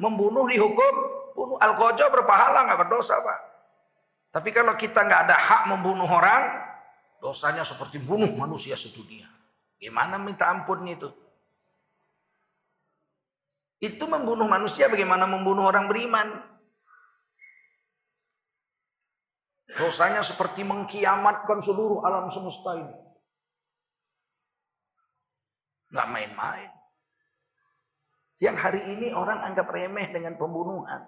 Membunuh dihukum, bunuh al-qojo berpahala nggak berdosa pak. Tapi kalau kita nggak ada hak membunuh orang, dosanya seperti bunuh manusia sedunia. Gimana minta ampun itu? Itu membunuh manusia bagaimana membunuh orang beriman. Dosanya seperti mengkiamatkan seluruh alam semesta ini. Nggak main-main. Yang hari ini orang anggap remeh dengan pembunuhan.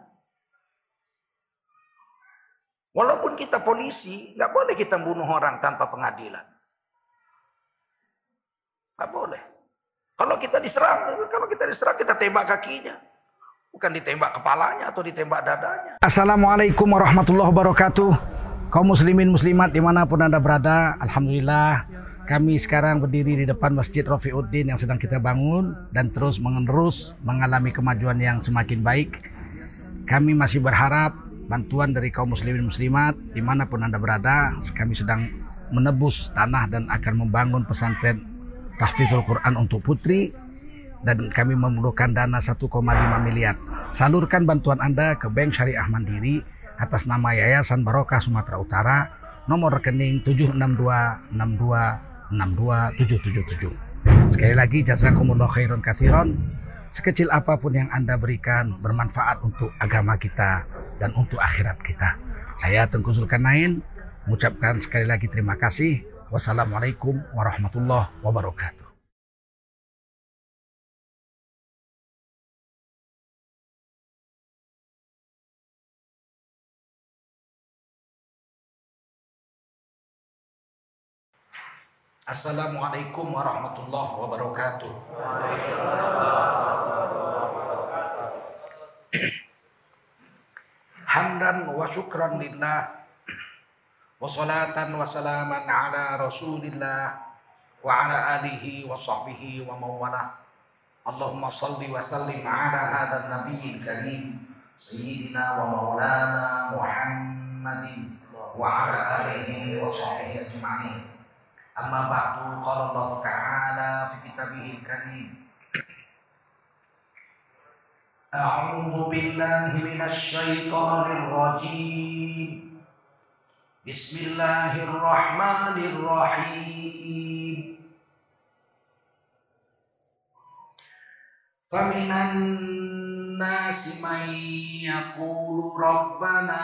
Walaupun kita polisi, nggak boleh kita bunuh orang tanpa pengadilan. Nggak boleh. Kalau kita diserang, kalau kita diserang kita tembak kakinya. Bukan ditembak kepalanya atau ditembak dadanya. Assalamualaikum warahmatullahi wabarakatuh. Kaum muslimin muslimat di mana pun anda berada. Alhamdulillah kami sekarang berdiri di depan Masjid Rafiuddin yang sedang kita bangun dan terus menerus mengalami kemajuan yang semakin baik. Kami masih berharap bantuan dari kaum muslimin muslimat di mana pun anda berada kami sedang menebus tanah dan akan membangun pesantren tahfidzul Quran untuk putri dan kami memerlukan dana 1,5 miliar salurkan bantuan anda ke Bank Syariah Mandiri atas nama Yayasan Barokah Sumatera Utara nomor rekening 76262627777 sekali lagi jazakumullah khairan kathiron sekecil apa pun yang Anda berikan bermanfaat untuk agama kita dan untuk akhirat kita. Saya Tengku Zulkarnain mengucapkan sekali lagi terima kasih. Wassalamualaikum warahmatullahi wabarakatuh. Assalamualaikum warahmatullahi wabarakatuh. Hamdan wa syukran lillah wa salatan salaman ala rasulillah wa ala alihi wa sahbihi wa mawala. Allahumma salli wa sallim ala hadha nabiyil karim sayyidina wa maulana Muhammadin wa ala alihi wa sahbihi ajma'in. أما بعد قال الله تعالى في كتابه الكريم أعوذ بالله من الشيطان الرجيم بسم الله الرحمن الرحيم فمن الناس من يقول ربنا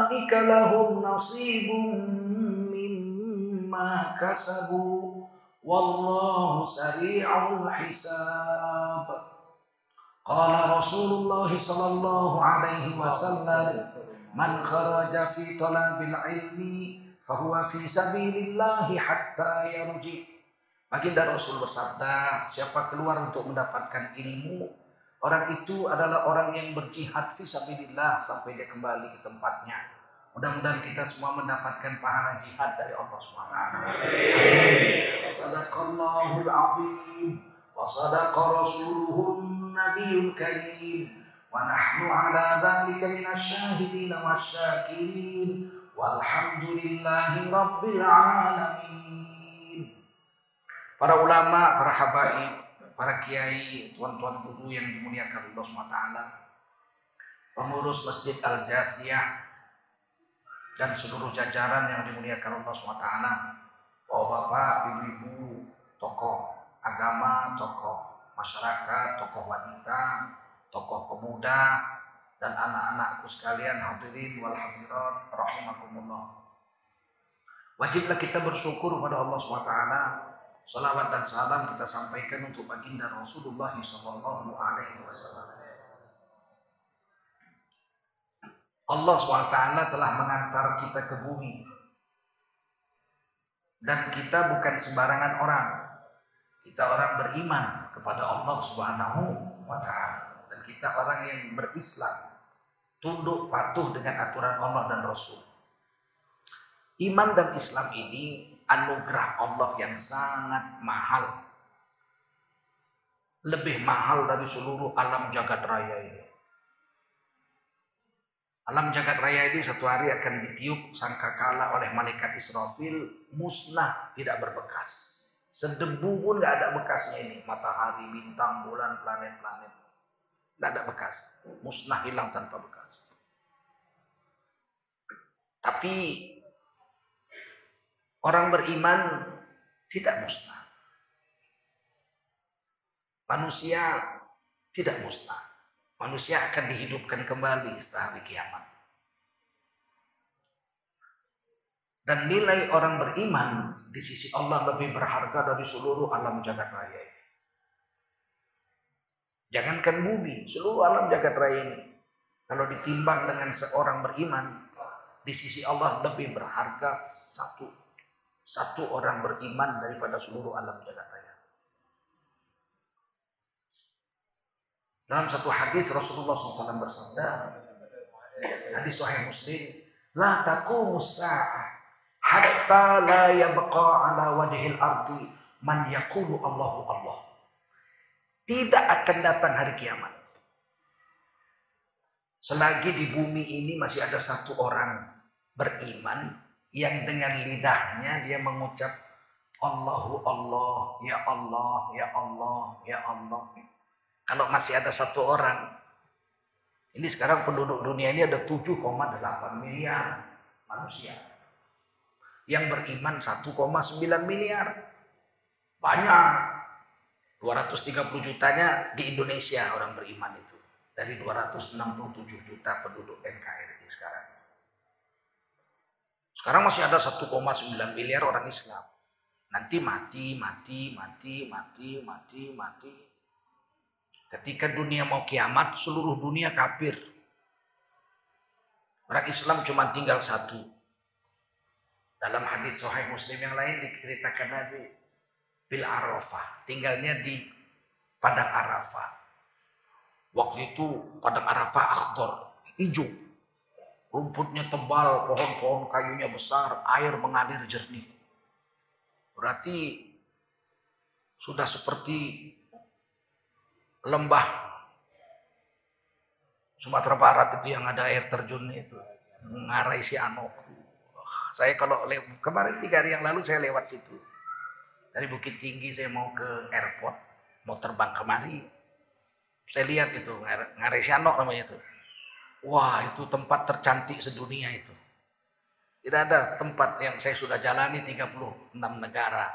ulaika lahum nasibum mimma kasabu. Wallahu sari'ul hisab. Qala Rasulullah sallallahu alaihi wasallam man kharaja fi talabil ilmi fahuwa fi sabilillahi hatta yarji. Baginda Rasul bersabda, siapa keluar untuk mendapatkan ilmu, Orang itu adalah orang yang berjihad fisabilillah sampai dia kembali ke tempatnya. Mudah-mudahan kita semua mendapatkan pahala jihad dari Allah SWT. Sadaqallahul azim wa sadaqa rasuluhun nabiyul karim wa nahnu ala dhalika minasyahidin wasyakirin walhamdulillahi rabbil alamin. Para ulama, para habaib, para kiai, tuan-tuan guru yang dimuliakan Allah SWT, pengurus Masjid Al-Jasiyah, dan seluruh jajaran yang dimuliakan Allah SWT, bapak-bapak, ibu-ibu, tokoh agama, tokoh masyarakat, tokoh wanita, tokoh pemuda, dan anak-anakku sekalian hadirin wal hadirat rahimakumullah. Wajiblah kita bersyukur kepada Allah SWT Salawat dan salam kita sampaikan untuk baginda Rasulullah Sallallahu Alaihi Wasallam. Allah SWT telah mengantar kita ke bumi. Dan kita bukan sembarangan orang. Kita orang beriman kepada Allah Subhanahu wa taala dan kita orang yang berislam tunduk patuh dengan aturan Allah dan Rasul. Iman dan Islam ini anugerah Allah yang sangat mahal. Lebih mahal dari seluruh alam jagat raya ini. Alam jagat raya ini satu hari akan ditiup sangkakala oleh malaikat Israfil musnah tidak berbekas. Sedebu pun nggak ada bekasnya ini. Matahari, bintang, bulan, planet-planet. Nggak ada bekas. Musnah hilang tanpa bekas. Tapi orang beriman tidak musnah. Manusia tidak musnah. Manusia akan dihidupkan kembali setelah hari kiamat. Dan nilai orang beriman di sisi Allah lebih berharga dari seluruh alam jagat raya ini. Jangankan bumi, seluruh alam jagat raya ini. Kalau ditimbang dengan seorang beriman, di sisi Allah lebih berharga satu satu orang beriman daripada seluruh alam jagat raya. Dalam satu hadis Rasulullah SAW bersabda, hadis Sahih Muslim, la taqumu sa'ah hatta la yabqa ala wajhil ardi man yaqulu Allahu Allah. Tidak akan datang hari kiamat Selagi di bumi ini masih ada satu orang beriman yang dengan lidahnya dia mengucap Allahu Allah, ya Allah, ya Allah, ya Allah. Kalau masih ada satu orang, ini sekarang penduduk dunia ini ada 7,8 miliar manusia. Yang beriman 1,9 miliar. Banyak. 230 jutanya di Indonesia orang beriman itu dari 267 juta penduduk NKRI sekarang. Sekarang masih ada 1,9 miliar orang Islam. Nanti mati, mati, mati, mati, mati, mati. Ketika dunia mau kiamat, seluruh dunia kafir. Orang Islam cuma tinggal satu. Dalam hadis Sahih Muslim yang lain diceritakan Nabi Bil Arafah, tinggalnya di padang Arafah. Waktu itu padang Arafah akhdar, hijau. Rumputnya tebal, pohon-pohon kayunya besar, air mengalir jernih. Berarti sudah seperti lembah Sumatera Barat itu yang ada air terjunnya itu. Ngarai si Ano. Saya kalau kemarin tiga hari yang lalu saya lewat situ. Dari Bukit Tinggi saya mau ke airport. Mau terbang kemari. Saya lihat itu, Ngaresiano namanya itu. Wah, itu tempat tercantik sedunia itu. Tidak ada tempat yang saya sudah jalani 36 negara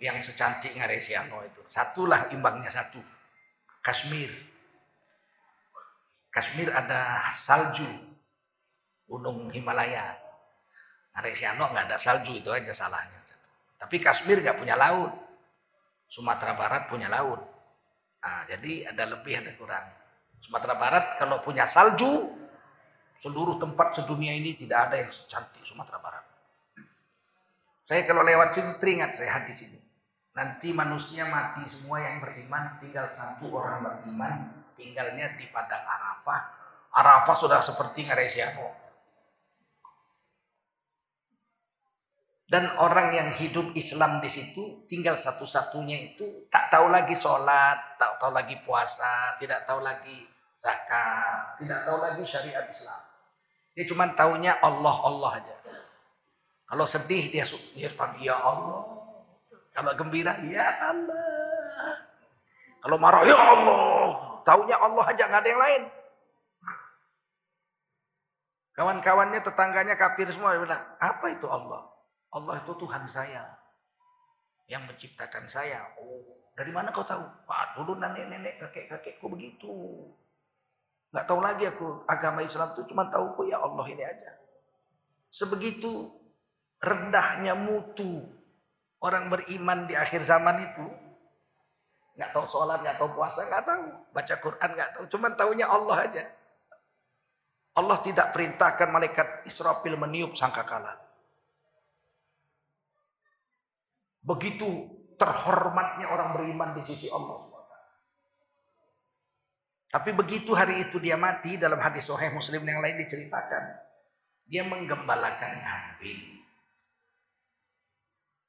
yang secantik Ngaresiano itu. Satulah imbangnya satu. Kashmir. Kashmir ada salju. Gunung Himalaya. Ngaresiano nggak ada salju itu aja salahnya. Tapi Kashmir nggak punya laut. Sumatera Barat punya laut. Nah, jadi ada lebih ada kurang. Sumatera Barat kalau punya salju, seluruh tempat sedunia ini tidak ada yang secantik Sumatera Barat. Saya kalau lewat sini teringat saya hadis ini. Nanti manusia mati semua yang beriman, tinggal satu orang beriman, tinggalnya di padang Arafah. Arafah sudah seperti Ngaresiano. Dan orang yang hidup Islam di situ tinggal satu-satunya itu tak tahu lagi sholat, tak tahu lagi puasa, tidak tahu lagi zakat, tidak tahu lagi syariat Islam. Dia cuma tahunya Allah Allah aja. Kalau sedih dia dia ya Allah. Kalau gembira ya Allah. Kalau marah ya Allah. Tahunya Allah aja nggak ada yang lain. Kawan-kawannya tetangganya kafir semua bilang apa itu Allah? Allah itu Tuhan saya. Yang menciptakan saya. Oh, dari mana kau tahu? Pak, dulu nenek-nenek, kakek-kakekku begitu. Nggak tahu lagi aku agama Islam itu cuma tahu kok ya Allah ini aja. Sebegitu rendahnya mutu orang beriman di akhir zaman itu. Nggak tahu sholat, nggak tahu puasa, nggak tahu. Baca Quran nggak tahu. Cuma tahunya Allah aja. Allah tidak perintahkan malaikat Israfil meniup sangkakala. Begitu terhormatnya orang beriman di sisi Allah. Tapi begitu hari itu dia mati dalam hadis Sahih Muslim yang lain diceritakan, dia menggembalakan kambing.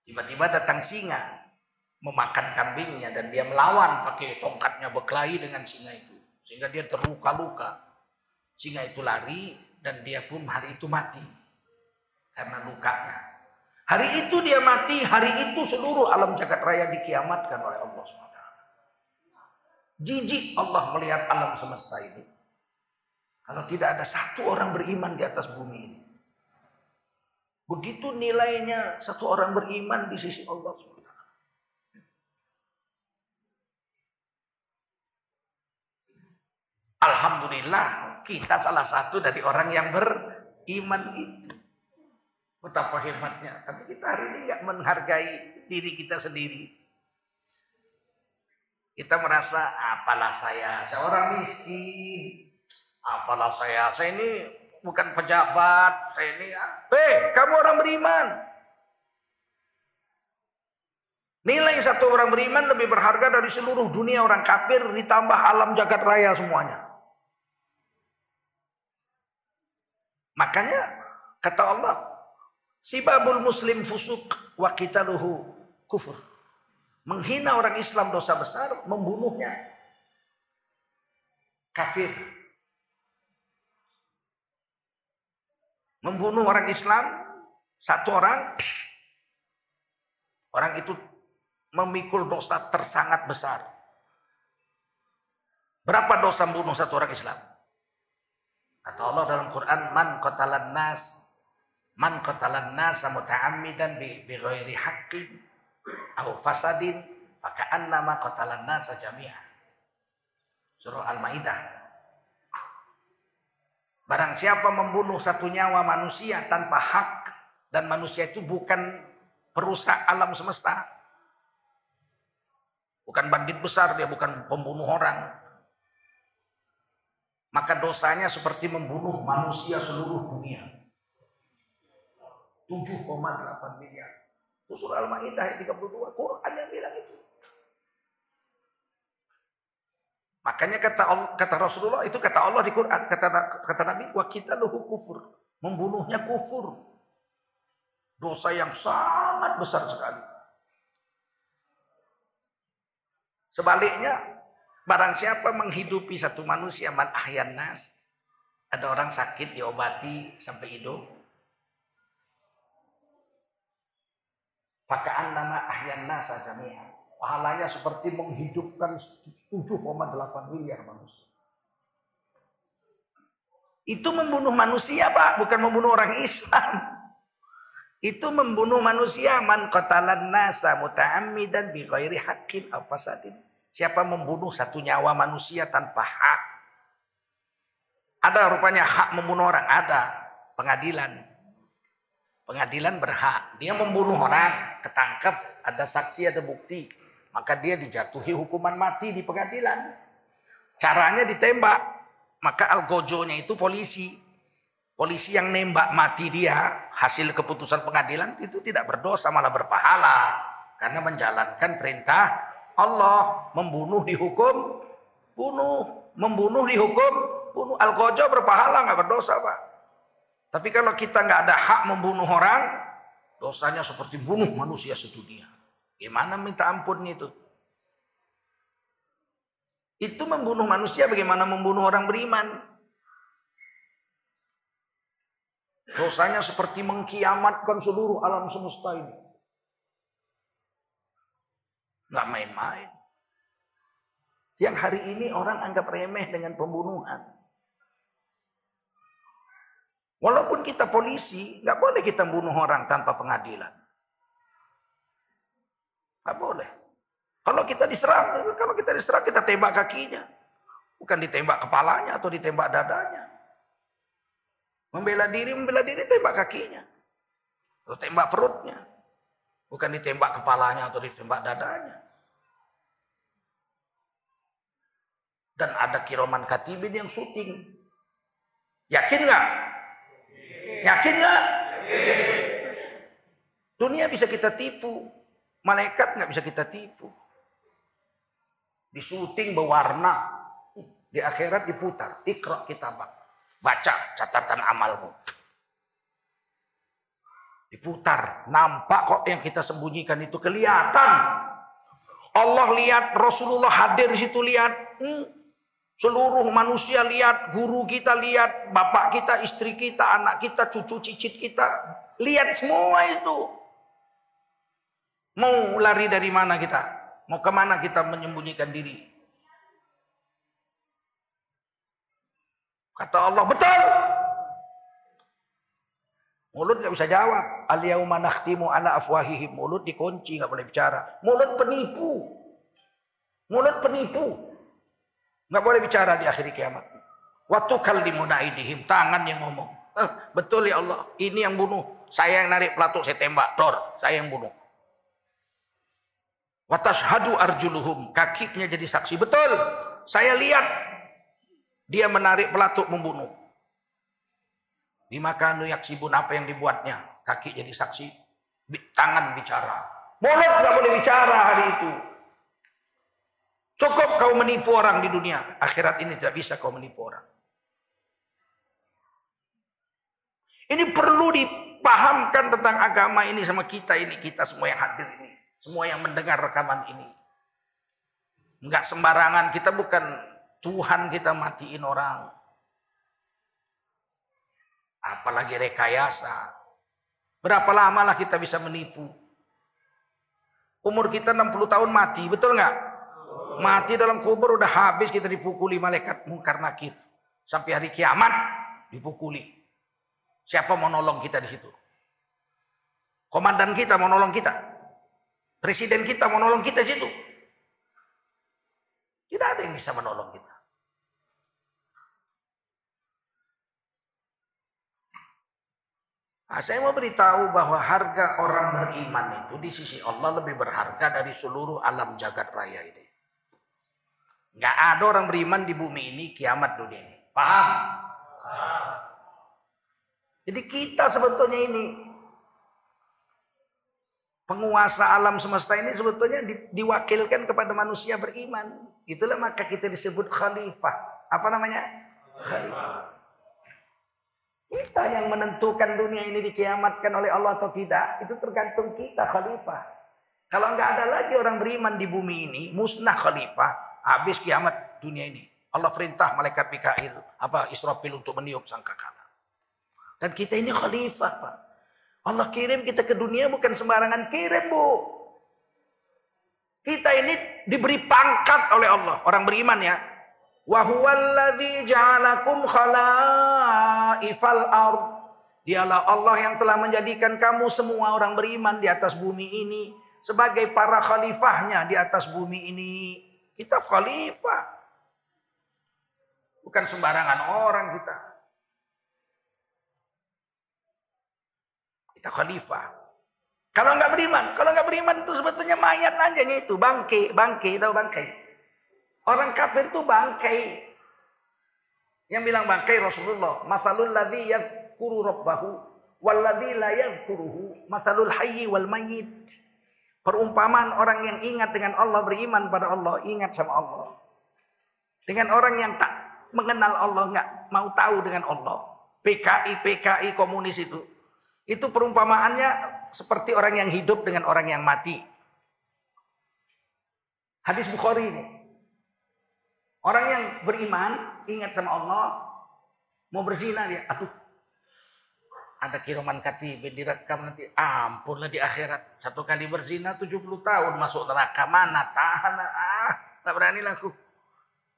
Tiba-tiba datang singa memakan kambingnya dan dia melawan pakai tongkatnya berkelahi dengan singa itu sehingga dia terluka-luka. Singa itu lari dan dia pun hari itu mati karena lukanya. Hari itu dia mati, hari itu seluruh alam jagat raya dikiamatkan oleh Allah SWT. Jijik Allah melihat alam semesta ini. Kalau tidak ada satu orang beriman di atas bumi ini. Begitu nilainya satu orang beriman di sisi Allah SWT. Alhamdulillah kita salah satu dari orang yang beriman itu. Betapa hebatnya. Tapi kita hari ini nggak menghargai diri kita sendiri. Kita merasa apalah saya seorang miskin. Apalah saya, saya ini bukan pejabat. Saya ini, hei kamu orang beriman. Nilai satu orang beriman lebih berharga dari seluruh dunia orang kafir ditambah alam jagat raya semuanya. Makanya kata Allah, Sibabul muslim fusuk wa qitaluhu kufur. Menghina orang Islam dosa besar, membunuhnya kafir. Membunuh orang Islam satu orang orang itu memikul dosa tersangat besar. Berapa dosa membunuh satu orang Islam? Kata Allah dalam Quran, man qatalan nas man qatalan nasa muta'ammidan bi bi ghairi haqqin aw fasadin faka'annama qatalan nasa jami'an. Surah Al-Maidah. Barang siapa membunuh satu nyawa manusia tanpa hak dan manusia itu bukan perusak alam semesta. Bukan bandit besar, dia bukan pembunuh orang. Maka dosanya seperti membunuh manusia seluruh dunia. 7,8 miliar. Surah Al-Ma'idah ayat 32. Quran yang bilang itu. Makanya kata kata Rasulullah itu kata Allah di Quran, kata kata Nabi, wa kita luhu kufur. Membunuhnya kufur. Dosa yang sangat besar sekali. Sebaliknya, barang siapa menghidupi satu manusia man ahyan nas, ada orang sakit diobati sampai hidup, Pakaan nama ahyan nasa jami'an. Pahalanya seperti menghidupkan 7,8 miliar manusia. Itu membunuh manusia pak, bukan membunuh orang Islam. Itu membunuh manusia man qatalan nasa muta'ammidan bi ghairi haqqin aw fasadin. Siapa membunuh satu nyawa manusia tanpa hak? Ada rupanya hak membunuh orang, ada pengadilan. Pengadilan berhak. Dia membunuh orang, ketangkep, ada saksi, ada bukti. Maka dia dijatuhi hukuman mati di pengadilan. Caranya ditembak. Maka algojonya itu polisi. Polisi yang nembak mati dia, hasil keputusan pengadilan itu tidak berdosa, malah berpahala. Karena menjalankan perintah Allah. Membunuh dihukum, bunuh. Membunuh dihukum, bunuh. Algojo berpahala, nggak berdosa Pak. Tapi kalau kita nggak ada hak membunuh orang, dosanya seperti bunuh manusia sedunia. Gimana minta ampun itu? Itu membunuh manusia bagaimana membunuh orang beriman. Dosanya seperti mengkiamatkan seluruh alam semesta ini. Nggak main-main. Yang hari ini orang anggap remeh dengan pembunuhan. Walaupun kita polisi, nggak boleh kita bunuh orang tanpa pengadilan. Nggak boleh. Kalau kita diserang, kalau kita diserang kita tembak kakinya. Bukan ditembak kepalanya atau ditembak dadanya. Membela diri, membela diri tembak kakinya. Atau tembak perutnya. Bukan ditembak kepalanya atau ditembak dadanya. Dan ada kiroman katibin yang syuting. Yakin nggak? Yakin nggak? Dunia bisa kita tipu. Malaikat nggak bisa kita tipu. Di syuting berwarna. Di akhirat diputar. Ikra kitab. Baca catatan amalmu. Diputar. Nampak kok yang kita sembunyikan itu kelihatan. Allah lihat, Rasulullah hadir di situ lihat. Hmm. Seluruh manusia lihat, guru kita lihat, bapak kita, istri kita, anak kita, cucu cicit kita. Lihat semua itu. Mau lari dari mana kita? Mau ke mana kita menyembunyikan diri? Kata Allah, betul. Mulut nggak bisa jawab. Al-yauma nakhtimu ala afwahihim. Mulut dikunci, nggak boleh bicara. Mulut penipu. Mulut penipu. Nggak boleh bicara di akhir kiamat. Waktu kallimuna aidihim. Tangan yang ngomong. Eh, betul ya Allah. Ini yang bunuh. Saya yang narik pelatuk, saya tembak. Dor, saya yang bunuh. Watashhadu arjuluhum. Kakinya jadi saksi. Betul. Saya lihat. Dia menarik pelatuk membunuh. Bima kanu yaksibun apa yang dibuatnya. Kaki jadi saksi. Tangan bicara. Mulut nggak boleh bicara hari itu. Cukup kau menipu orang di dunia. Akhirat ini tidak bisa kau menipu orang. Ini perlu dipahamkan tentang agama ini sama kita ini. Kita semua yang hadir ini. Semua yang mendengar rekaman ini. Enggak sembarangan. Kita bukan Tuhan kita matiin orang apalagi rekayasa. Berapa lama lah kita bisa menipu? Umur kita 60 tahun mati, betul nggak? Mati dalam kubur udah habis kita dipukuli malaikat mungkar nakir. Sampai hari kiamat dipukuli. Siapa mau nolong kita di situ? Komandan kita mau nolong kita. Presiden kita mau nolong kita di situ. Tidak ada yang bisa menolong kita. Nah, saya mau beritahu bahwa harga orang beriman itu di sisi Allah lebih berharga dari seluruh alam jagat raya ini. Nggak ada orang beriman di bumi ini kiamat dunia ini. Paham? Jadi kita sebetulnya ini penguasa alam semesta ini sebetulnya di, diwakilkan kepada manusia beriman. Itulah maka kita disebut khalifah. Apa namanya? Khalifah. Kita yang menentukan dunia ini dikiamatkan oleh Allah atau tidak, itu tergantung kita khalifah. Kalau nggak ada lagi orang beriman di bumi ini, musnah khalifah, habis kiamat dunia ini. Allah perintah malaikat Mikail, apa Israfil untuk meniup sangkakala. Dan kita ini khalifah, Pak. Allah kirim kita ke dunia bukan sembarangan kirim, Bu. Kita ini diberi pangkat oleh Allah, orang beriman ya. Wa huwallazi ja'alakum khalaifal ard. Dialah Allah yang telah menjadikan kamu semua orang beriman di atas bumi ini sebagai para khalifahnya di atas bumi ini. Kita khalifah. Bukan sembarangan orang kita. Kita khalifah. Kalau nggak beriman, kalau nggak beriman itu sebetulnya mayat aja itu, bangke, bangke, tahu bangke. Orang kafir itu bangkai. Yang bilang bangkai Rasulullah. Masalul ladhi yadkuru rabbahu. Walladhi la yadkuruhu. Masalul hayyi wal mayyit. Perumpamaan orang yang ingat dengan Allah. Beriman pada Allah. Ingat sama Allah. Dengan orang yang tak mengenal Allah. nggak mau tahu dengan Allah. PKI, PKI komunis itu. Itu perumpamaannya seperti orang yang hidup dengan orang yang mati. Hadis Bukhari ini. Orang yang beriman, ingat sama Allah, mau berzina dia, aduh, ada kiriman katibin direkam nanti, ampunlah di akhirat. Satu kali berzina 70 tahun masuk neraka, mana tahan, ah, gak berani laku.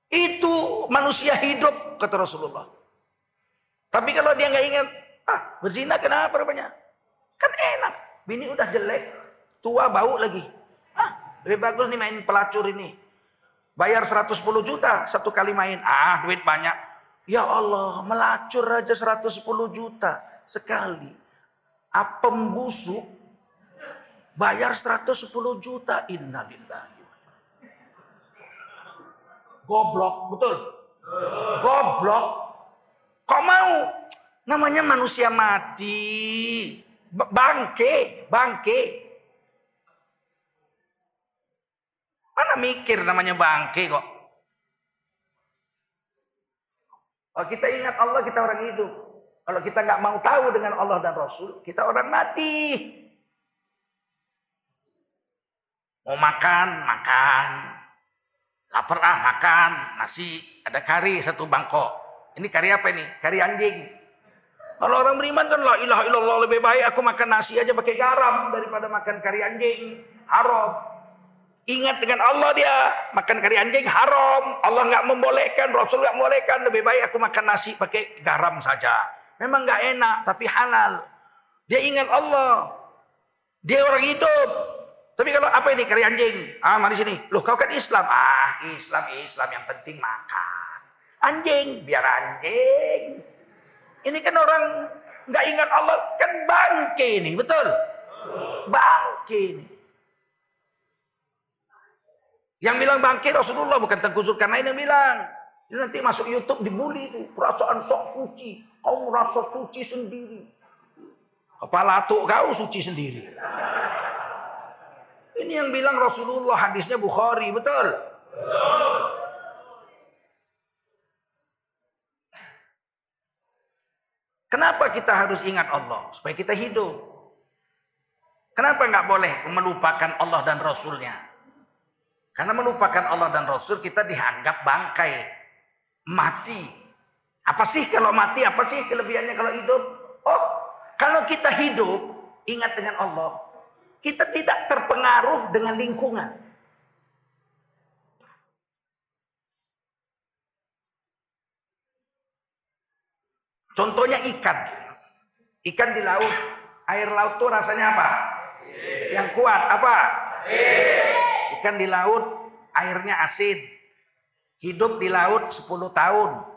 Itu manusia hidup, kata Rasulullah. Tapi kalau dia nggak ingat, ah berzina kenapa rupanya? Kan enak, bini udah jelek, tua bau lagi. Ah, lebih bagus nih main pelacur ini. Bayar 110 juta satu kali main. Ah, duit banyak. Ya Allah, melacur aja 110 juta sekali. Apem busuk bayar 110 juta. Innalillahi. Goblok, betul? Goblok. Kok mau? Namanya manusia mati. Bangke, bangke. Mana mikir namanya bangke kok. Kalau kita ingat Allah, kita orang hidup. Kalau kita nggak mau tahu dengan Allah dan Rasul, kita orang mati. Mau makan, makan. Lapar ah, makan. Nasi, ada kari satu bangkok. Ini kari apa ini? Kari anjing. Kalau orang beriman kan la ilaha illallah lebih baik aku makan nasi aja pakai garam daripada makan kari anjing. Haram. Ingat dengan Allah dia makan kari anjing haram. Allah nggak membolehkan, Rasul nggak membolehkan. Lebih baik aku makan nasi pakai garam saja. Memang nggak enak, tapi halal. Dia ingat Allah. Dia orang hidup. Tapi kalau apa ini kari anjing? Ah, mari sini. Loh, kau kan Islam. Ah, Islam, Islam yang penting makan. Anjing, biar anjing. Ini kan orang nggak ingat Allah, kan bangke ini, betul? Bangke ini. Yang bilang bangkit Rasulullah bukan Tengku Zulkarnain yang bilang. Ini nanti masuk YouTube dibully itu. Perasaan sok suci. Kau merasa suci sendiri. Kepala tuh kau suci sendiri. Ini yang bilang Rasulullah hadisnya Bukhari. Betul? Kenapa kita harus ingat Allah? Supaya kita hidup. Kenapa nggak boleh melupakan Allah dan Rasulnya? Karena melupakan Allah dan Rasul kita dianggap bangkai. Mati. Apa sih kalau mati? Apa sih kelebihannya kalau hidup? Oh, kalau kita hidup, ingat dengan Allah. Kita tidak terpengaruh dengan lingkungan. Contohnya ikan. Ikan di laut. Air laut tuh rasanya apa? Yang kuat. Apa? Ikan di laut airnya asin. Hidup di laut 10 tahun.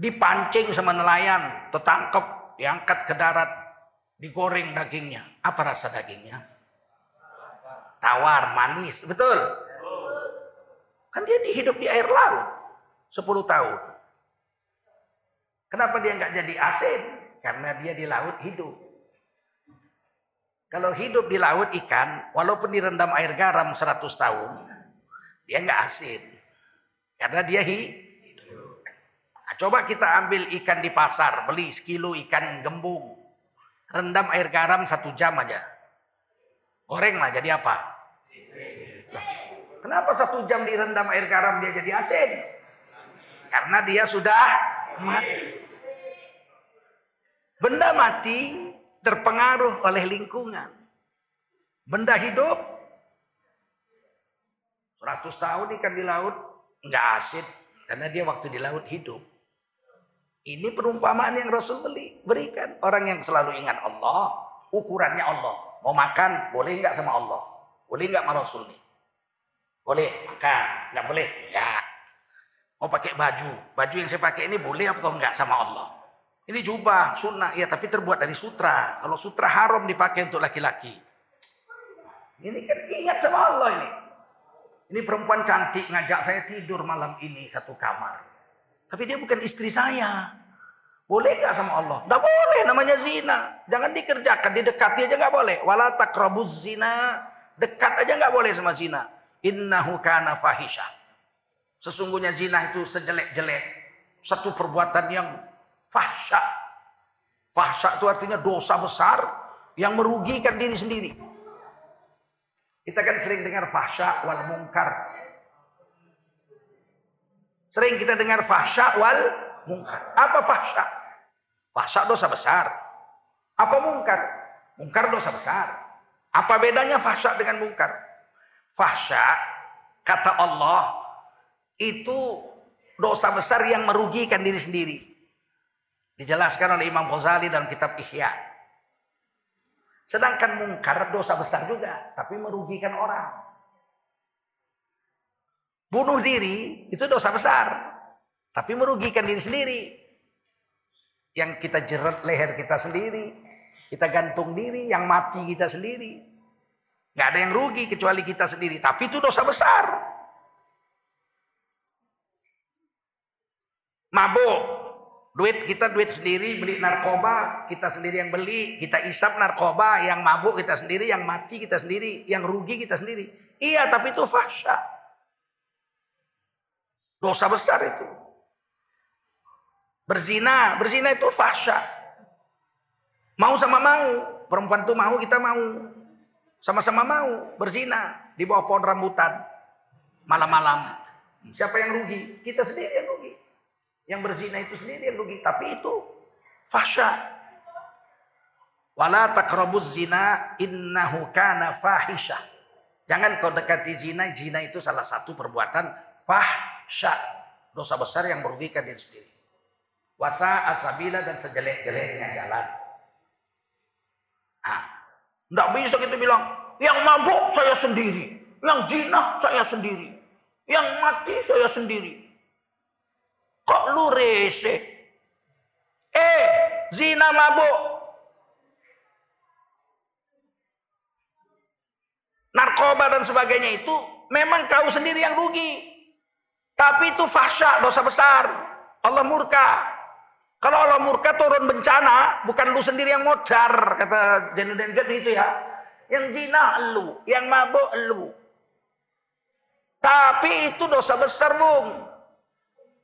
Dipancing sama nelayan, tertangkap, diangkat ke darat, digoreng dagingnya. Apa rasa dagingnya? Tawar, manis, betul? Kan dia hidup di air laut 10 tahun. Kenapa dia nggak jadi asin? Karena dia di laut hidup. Kalau hidup di laut ikan, walaupun direndam air garam 100 tahun, dia nggak asin. Karena dia hidup. Coba kita ambil ikan di pasar, beli sekilo ikan gembung. Rendam air garam satu jam aja. Goreng lah jadi apa? kenapa satu jam direndam air garam dia jadi asin? Karena dia sudah mati. Benda mati terpengaruh oleh lingkungan. Benda hidup 100 tahun ikan di laut nggak asin karena dia waktu di laut hidup. Ini perumpamaan yang Rasul beli, berikan. Orang yang selalu ingat Allah, ukurannya Allah. Mau makan, boleh nggak sama Allah? Boleh nggak sama Rasul nih? Boleh, makan. Nggak boleh? Ya. Mau pakai baju, baju yang saya pakai ini boleh atau enggak sama Allah? Ini jubah sunnah, ya tapi terbuat dari sutra. Kalau sutra haram dipakai untuk laki-laki. Ini kan ingat sama Allah ini. Ini perempuan cantik ngajak saya tidur malam ini satu kamar. Tapi dia bukan istri saya. Boleh gak sama Allah? Tidak boleh namanya zina. Jangan dikerjakan, didekati aja gak boleh. Wala takrabuz zina. Dekat aja gak boleh sama zina. Innahu kana fahisha. Sesungguhnya zina itu sejelek-jelek. Satu perbuatan yang Fahsya. Fahsya itu artinya dosa besar yang merugikan diri sendiri. Kita kan sering dengar fahsya wal mungkar. Sering kita dengar fahsya wal mungkar. Apa fahsya? Fahsya dosa besar. Apa mungkar? Mungkar dosa besar. Apa bedanya fahsya dengan mungkar? Fahsya, kata Allah, itu dosa besar yang merugikan diri sendiri. Dijelaskan oleh Imam Ghazali dalam kitab Ihya. Sedangkan mungkar dosa besar juga, tapi merugikan orang. Bunuh diri itu dosa besar, tapi merugikan diri sendiri. Yang kita jerat leher kita sendiri, kita gantung diri, yang mati kita sendiri. Gak ada yang rugi kecuali kita sendiri, tapi itu dosa besar. Mabuk, Duit kita duit sendiri, beli narkoba, kita sendiri yang beli, kita isap narkoba, yang mabuk kita sendiri, yang mati kita sendiri, yang rugi kita sendiri. Iya, tapi itu fahsya. Dosa besar itu. Berzina, berzina itu fahsya. Mau sama mau, perempuan itu mau kita mau. Sama-sama mau berzina di bawah pohon rambutan malam-malam. Siapa yang rugi? Kita sendiri yang rugi. Yang berzina itu sendiri yang rugi, tapi itu fahsya. Wala taqrabuz zina innahu kana fahisha. Jangan kau dekati zina, zina itu salah satu perbuatan fahsya. Dosa besar yang merugikan diri sendiri. Wasa asabila dan sejelek-jeleknya jalan. Ah, enggak bisa kita bilang, yang mabuk saya sendiri, yang zina saya sendiri, yang mati saya sendiri. Kok lu rese? Eh, zina mabuk. Narkoba dan sebagainya itu memang kau sendiri yang rugi. Tapi itu fahsya, dosa besar. Allah murka. Kalau Allah murka turun bencana, bukan lu sendiri yang modar, kata Jainuddin itu ya. Yang zina lu, yang mabuk lu. Tapi itu dosa besar, Bung.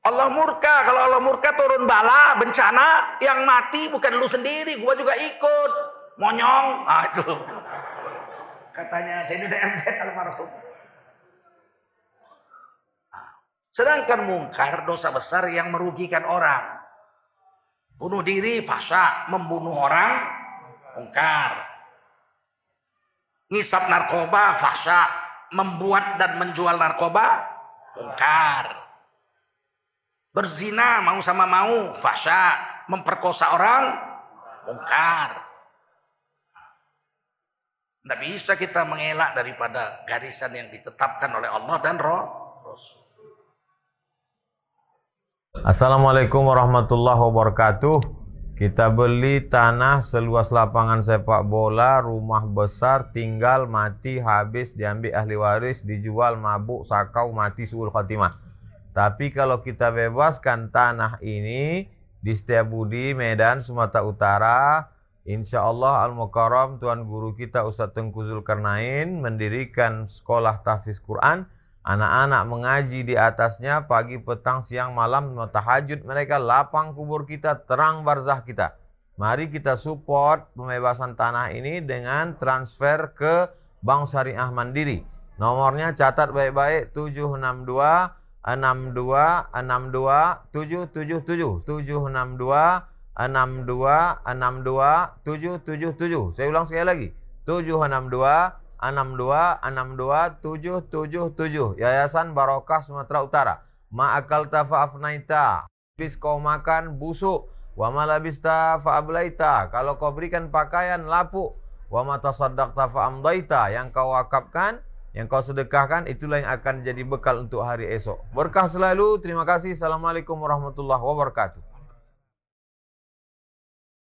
Allah murka, kalau Allah murka turun bala, bencana, yang mati bukan lu sendiri, gua juga ikut. Monyong, aduh. Katanya Jainuddin MZ almarhum. Sedangkan mungkar dosa besar yang merugikan orang. Bunuh diri fasa, membunuh orang mungkar. Ngisap narkoba fasa, membuat dan menjual narkoba mungkar. Berzina mau sama mau fasa, memperkosa orang mungkar. Tidak bisa kita mengelak daripada garisan yang ditetapkan oleh Allah dan Roh. Assalamualaikum warahmatullahi wabarakatuh. Kita beli tanah seluas lapangan sepak bola, rumah besar, tinggal, mati, habis, diambil ahli waris, dijual, mabuk, sakau, mati, suul khatimah. Tapi kalau kita bebaskan tanah ini di Setiabudi, Medan, Sumatera Utara, Insya Allah Al-Mukarram Tuan Guru kita Ustaz Tengku Zulkarnain mendirikan sekolah tahfiz Quran Anak-anak mengaji di atasnya pagi, petang, siang, malam, tahajud mereka lapang kubur kita, terang barzah kita. Mari kita support pembebasan tanah ini dengan transfer ke Bank Syariah Mandiri. Nomornya catat baik-baik 762 62 62 777 762 62 62 777. Saya ulang sekali lagi. 762 6262777 Yayasan Barokah Sumatera Utara. Ma'akalta fa'afnaita. Habis kau makan busuk. Wa malabista fa'ablaita. Kalau kau berikan pakaian lapuk. Wa matasaddaqta fa'amdaita. Yang kau wakafkan, yang kau sedekahkan, itulah yang akan jadi bekal untuk hari esok. Berkah selalu. Terima kasih. Assalamualaikum warahmatullahi wabarakatuh.